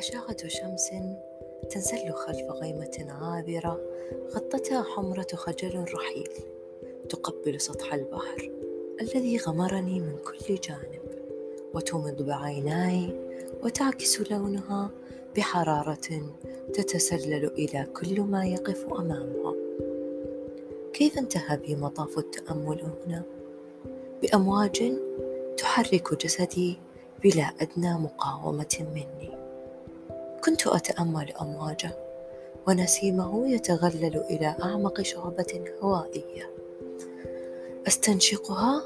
أشعة شمس تنزل خلف غيمة عابرة غطتها حمرة خجل رحيل تقبل سطح البحر الذي غمرني من كل جانب وتومض بعيناي وتعكس لونها بحرارة تتسلل إلى كل ما يقف أمامها كيف انتهى بي مطاف التأمل هنا؟ بأمواج تحرك جسدي بلا أدنى مقاومة مني كنت أتأمل أمواجه ونسيمه يتغلل إلى أعمق شعبة هوائية. أستنشقها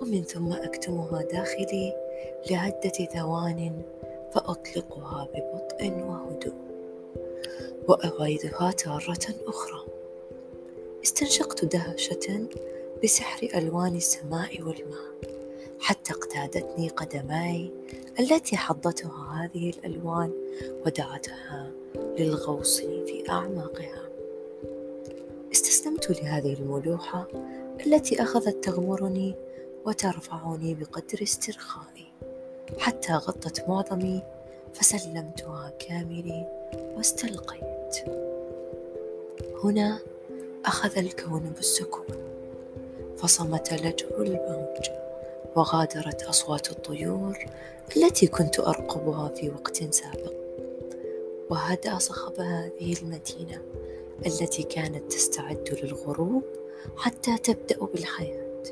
ومن ثم أكتمها داخلي لعدة ثوان فأطلقها ببطء وهدوء وأعيدها تارة أخرى. استنشقت دهشة بسحر ألوان السماء والماء حتى اقتادتني قدماي التي حضتها هذه الألوان ودعتها للغوص في أعماقها. استسلمت لهذه الملوحة التي أخذت تغمرني وترفعني بقدر استرخائي. حتى غطت معظمي فسلمتها كاملي واستلقيت. هنا أخذ الكون بالسكون فصمت لجه الموج وغادرت أصوات الطيور التي كنت أرقبها في وقت سابق. وهدأ صخب هذه المدينة التي كانت تستعد للغروب حتى تبدأ بالحياة.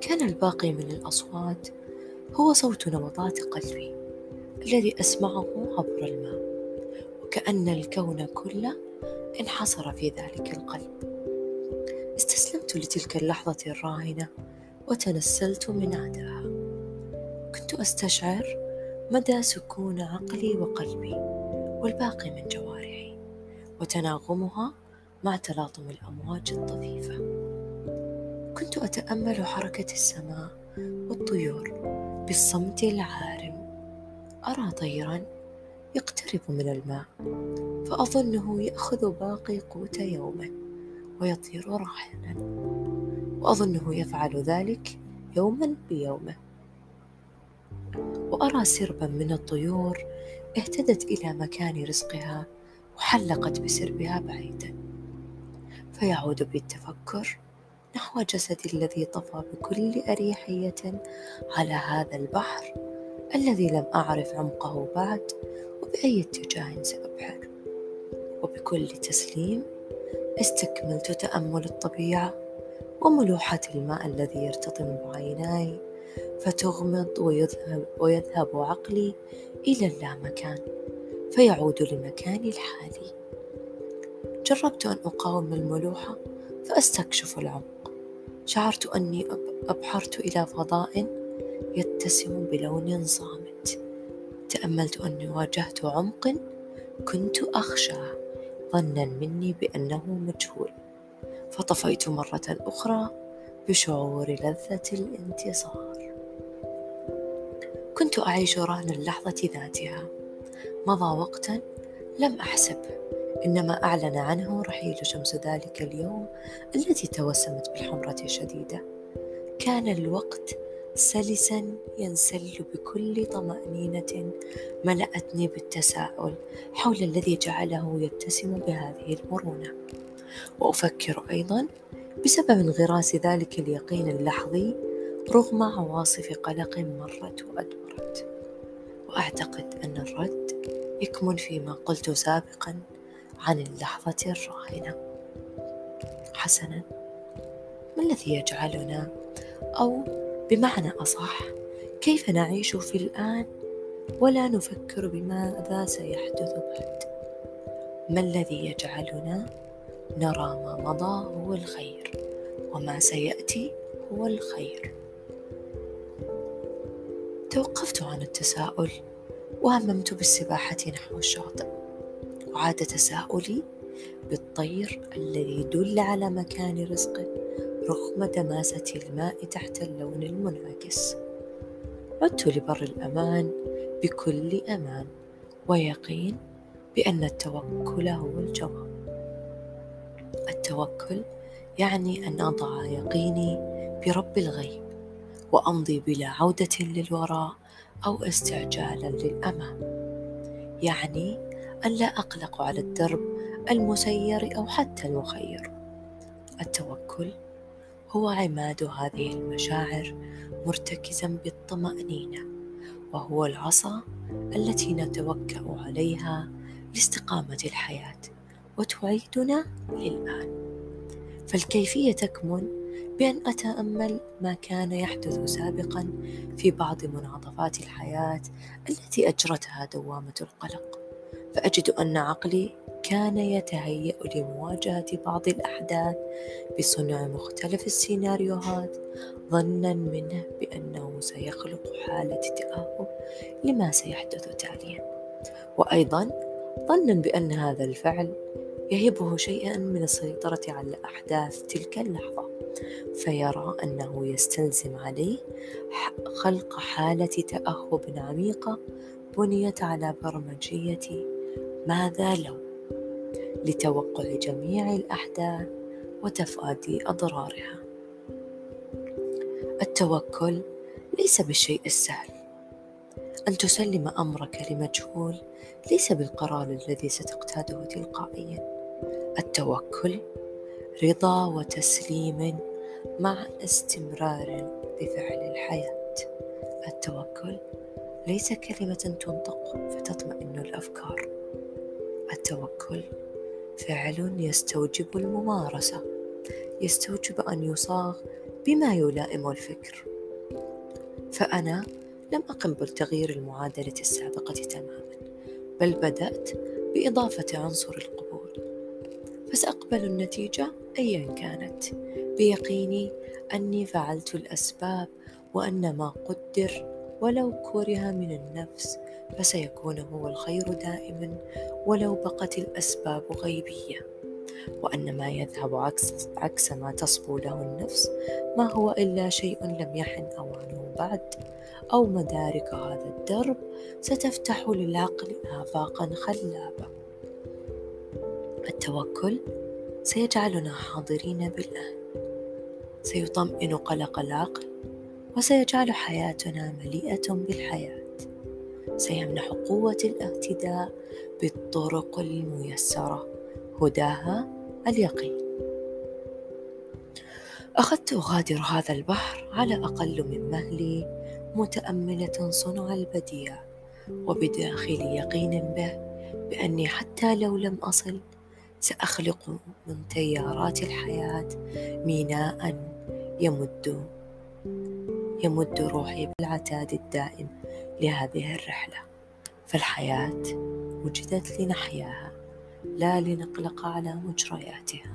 كان الباقي من الأصوات هو صوت نبضات قلبي الذي أسمعه عبر الماء وكأن الكون كله انحصر في ذلك القلب. استسلمت لتلك اللحظة الراهنة وتنسلت من عداها. كنت أستشعر مدى سكون عقلي وقلبي والباقي من جوارحي وتناغمها مع تلاطم الأمواج الطفيفة. كنت أتأمل حركة السماء والطيور بالصمت العارم. أرى طيرا يقترب من الماء فأظنه يأخذ باقي قوت يومه ويطير راحلا. وأظنه يفعل ذلك يوما بيومه. وأرى سربا من الطيور اهتدت إلى مكان رزقها وحلقت بسربها بعيدا. فيعود بالتفكر نحو جسدي الذي طفى بكل أريحية على هذا البحر الذي لم أعرف عمقه بعد وبأي اتجاه سأبحر. وبكل تسليم استكملت تأمل الطبيعة وملوحة الماء الذي يرتطم بعيناي فتغمض ويذهب, ويذهب عقلي إلى اللامكان فيعود لمكاني الحالي. جربت أن أقاوم الملوحة فأستكشف العمق. شعرت أني أبحرت إلى فضاء يتسم بلون صامت. تأملت أني واجهت عمق كنت أخشاه ظنا مني بأنه مجهول. فطفيت مرة أخرى بشعور لذة الانتصار. كنت أعيش رهن اللحظة ذاتها. مضى وقتا لم أحسبه إنما أعلن عنه رحيل شمس ذلك اليوم التي توسمت بالحمرة الشديدة. كان الوقت سلسا ينسل بكل طمأنينة ملأتني بالتساؤل حول الذي جعله يتسم بهذه المرونة. وأفكر أيضا بسبب انغراس ذلك اليقين اللحظي رغم عواصف قلق مرت وأدبرت. وأعتقد أن الرد يكمن فيما قلت سابقا عن اللحظة الراهنة. حسنا ما الذي يجعلنا أو بمعنى أصح كيف نعيش في الآن ولا نفكر بماذا سيحدث بعد؟ ما الذي يجعلنا نرى ما مضى هو الخير وما سيأتي هو الخير. توقفت عن التساؤل وهممت بالسباحة نحو الشاطئ. وعاد تساؤلي بالطير الذي يدل على مكان رزقه رغم دماسة الماء تحت اللون المنعكس. عدت لبر الأمان بكل أمان ويقين بأن التوكل هو الجواب. التوكل يعني أن أضع يقيني برب الغيب وأمضي بلا عودة للوراء أو استعجالا للأمام. يعني أن لا أقلق على الدرب المسير أو حتى المخير. التوكل هو عماد هذه المشاعر مرتكزا بالطمأنينة وهو العصا التي نتوكأ عليها لاستقامة الحياة وتعيدنا للآن. فالكيفية تكمن بأن أتأمل ما كان يحدث سابقا في بعض منعطفات الحياة التي أجرتها دوامة القلق. فأجد أن عقلي كان يتهيأ لمواجهة بعض الأحداث بصنع مختلف السيناريوهات ظنا منه بأنه سيخلق حالة تأهب لما سيحدث تاليا. وأيضا ظنا بأن هذا الفعل يهبه شيئا من السيطرة على أحداث تلك اللحظة فيرى أنه يستلزم عليه خلق حالة تأهب عميقة بنيت على برمجية ماذا لو لتوقع جميع الأحداث وتفادي أضرارها. التوكل ليس بالشيء السهل. أن تسلم أمرك لمجهول ليس بالقرار الذي ستقتاده تلقائيا. التوكل رضا وتسليم مع استمرار بفعل الحياة. التوكل ليس كلمة تنطق فتطمئن الأفكار. التوكل فعل يستوجب الممارسة يستوجب أن يصاغ بما يلائم الفكر. فأنا لم أقم بتغيير المعادلة السابقة تماما بل بدأت بإضافة عنصر القبول. فسأقبل النتيجة أيا كانت. بيقيني أني فعلت الأسباب وأن ما قدر ولو كره من النفس فسيكون هو الخير دائما ولو بقت الأسباب غيبية. وأن ما يذهب عكس, عكس ما تصبو له النفس ما هو إلا شيء لم يحن أوانه بعد. أو مدارك هذا الدرب ستفتح للعقل آفاقا خلابة. التوكل سيجعلنا حاضرين بالآن سيطمئن قلق العقل وسيجعل حياتنا مليئة بالحياة. سيمنح قوة الاهتداء بالطرق الميسرة هداها اليقين. أخذت أغادر هذا البحر على أقل من مهلي متأملة صنع البديع وبداخلي يقين به بأني حتى لو لم أصل سأخلق من تيارات الحياة ميناء يمد يمد روحي بالعتاد الدائم لهذه الرحلة. فالحياة وجدت لنحياها لا لنقلق على مجرياتها.